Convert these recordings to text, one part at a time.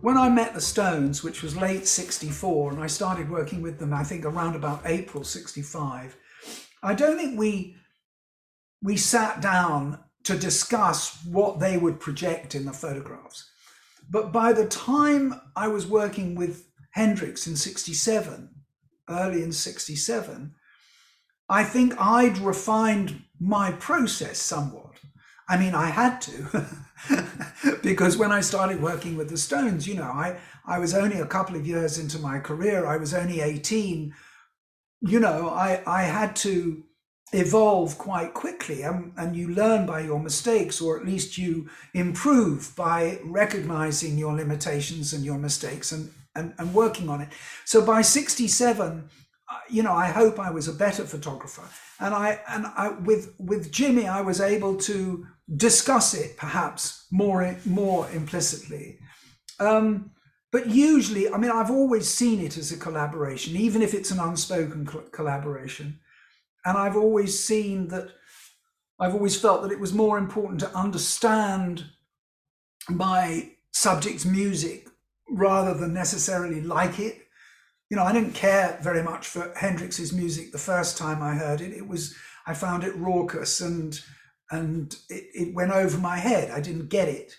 when I met the Stones, which was late 64, and I started working with them, I think around about April 65, I don't think we we sat down to discuss what they would project in the photographs. But by the time I was working with Hendrix in 67, early in 67, I think I'd refined my process somewhat. I mean, I had to, because when I started working with the Stones, you know, I, I was only a couple of years into my career, I was only 18. You know, I, I had to evolve quite quickly and, and you learn by your mistakes or at least you improve by recognizing your limitations and your mistakes and, and, and working on it so by 67 uh, you know i hope i was a better photographer. And i and i with with Jimi i was able to discuss it perhaps more more implicitly. Um, but usually i mean i've always seen it as a collaboration even if it's an unspoken collaboration. And I've always seen that, I've always felt that it was more important to understand my subject's music rather than necessarily like it. You know, I didn't care very much for Hendrix's music the first time I heard it. It was, I found it raucous and and it, it went over my head. I didn't get it.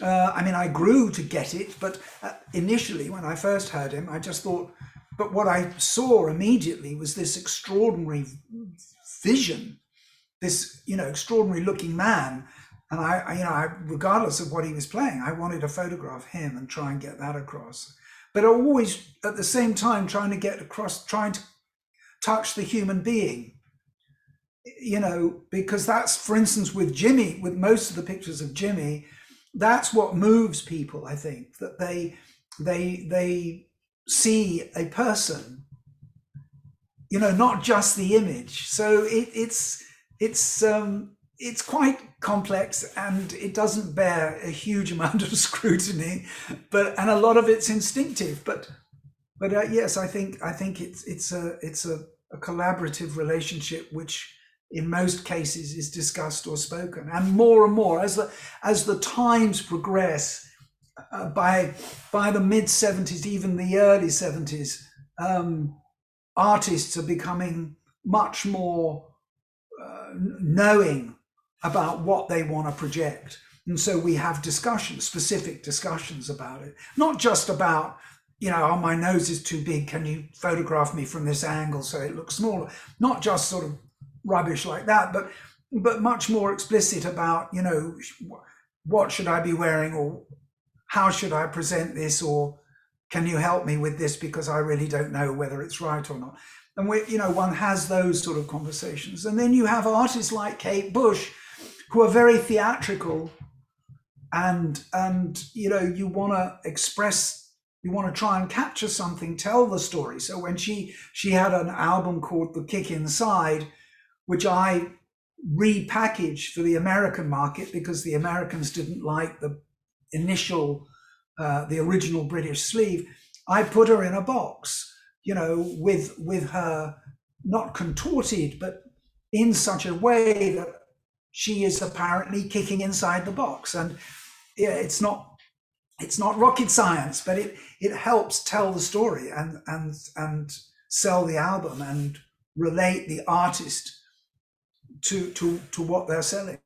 Uh, I mean, I grew to get it, but uh, initially, when I first heard him, I just thought, but what I saw immediately was this extraordinary vision, this you know extraordinary looking man, and I, I, you know I, regardless of what he was playing, I wanted to photograph him and try and get that across. But always at the same time trying to get across, trying to touch the human being. You know, because that's, for instance, with Jimi, with most of the pictures of Jimi, that's what moves people. I think that they they they see a person you know not just the image so it, it's it's um it's quite complex and it doesn't bear a huge amount of scrutiny but and a lot of it's instinctive but but uh, yes i think i think it's it's a it's a, a collaborative relationship which in most cases is discussed or spoken. And more and more as the as the times progress uh, by by the mid 70s, even the early 70s, um, artists are becoming much more uh, knowing about what they want to project. And so we have discussions, specific discussions about it, not just about, you know, oh, my nose is too big. Can you photograph me from this angle so it looks smaller? Not just sort of rubbish like that, but but much more explicit about, you know, what should I be wearing or how should I present this or can you help me with this because I really don't know whether it's right or not. And we, you know, one has those sort of conversations. And then you have artists like Kate Bush who are very theatrical and and you know, you want to express you want to try and capture something, tell the story. So when she she had an album called The Kick Inside, which I repackaged for the American market because the Americans didn't like the initial, uh, the original British sleeve, I put her in a box, you know, with with her not contorted, but in such a way that she is apparently kicking inside the box. And yeah, it's not it's not rocket science, but it it helps tell the story and and and sell the album and relate the artist to to to what they're selling.